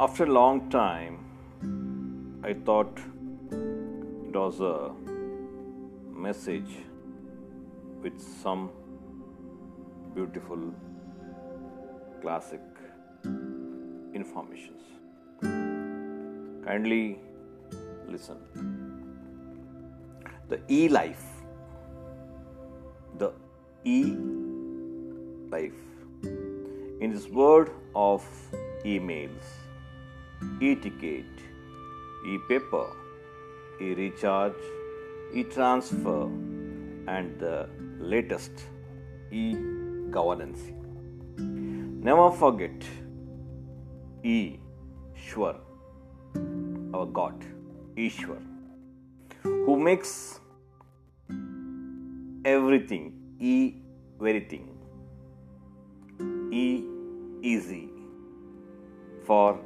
after a long time, I thought it was a message with some beautiful classic informations. Kindly listen. The e life, the e life. In this world of emails, e-ticket, e-paper, e-recharge, e-transfer, and the latest e-governance. Never forget E. Shwar, our God, Ishwar, who makes everything E everything E easy for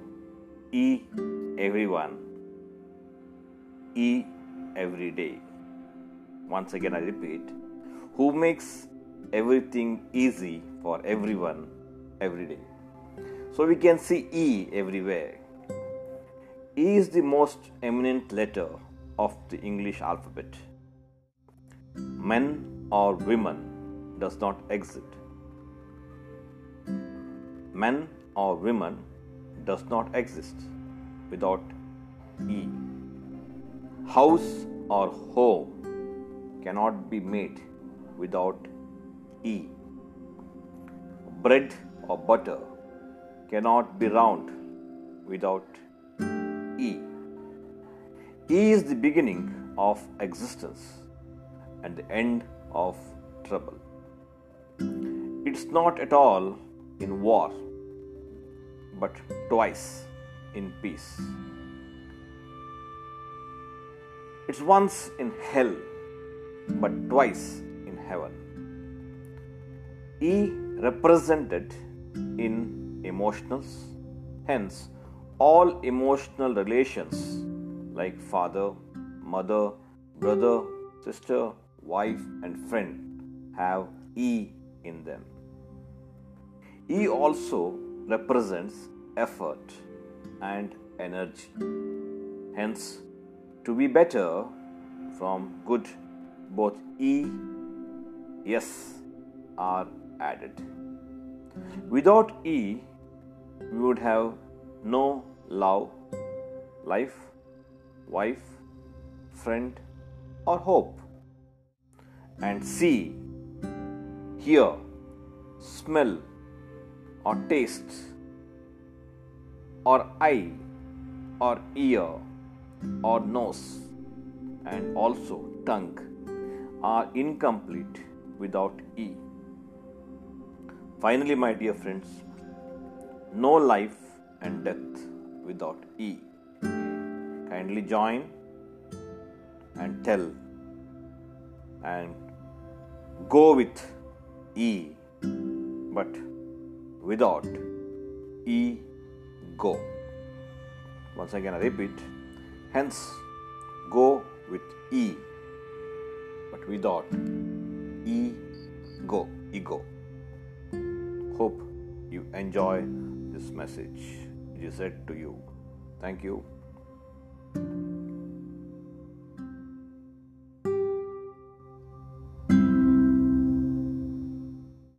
E everyone E every day. Once again, I repeat, who makes everything easy for everyone every day. So we can see E everywhere. E is the most eminent letter of the English alphabet. Men or women does not exist. Men or women does not exist without E. House or home cannot be made without E. Bread or butter cannot be round without E. E is the beginning of existence and the end of trouble. It's not at all in war, but twice in peace. It's once in hell, but twice in heaven. E represented in emotionals, hence, all emotional relations like father, mother, brother, sister, wife, and friend have E in them. E also represents effort and energy. Hence, to be better from good, both E, yes are added. Without E, we would have no love, life, wife, friend, or hope. And see, hear, smell, or taste, or eye, or ear, or nose, and also tongue are incomplete without E. Finally, my dear friends, no life and death without E. Kindly join and tell and go with E, but without E, go. Once again, I repeat, hence, go with E, but without E, go, ego. Hope you enjoy this message it is said to you. Thank you.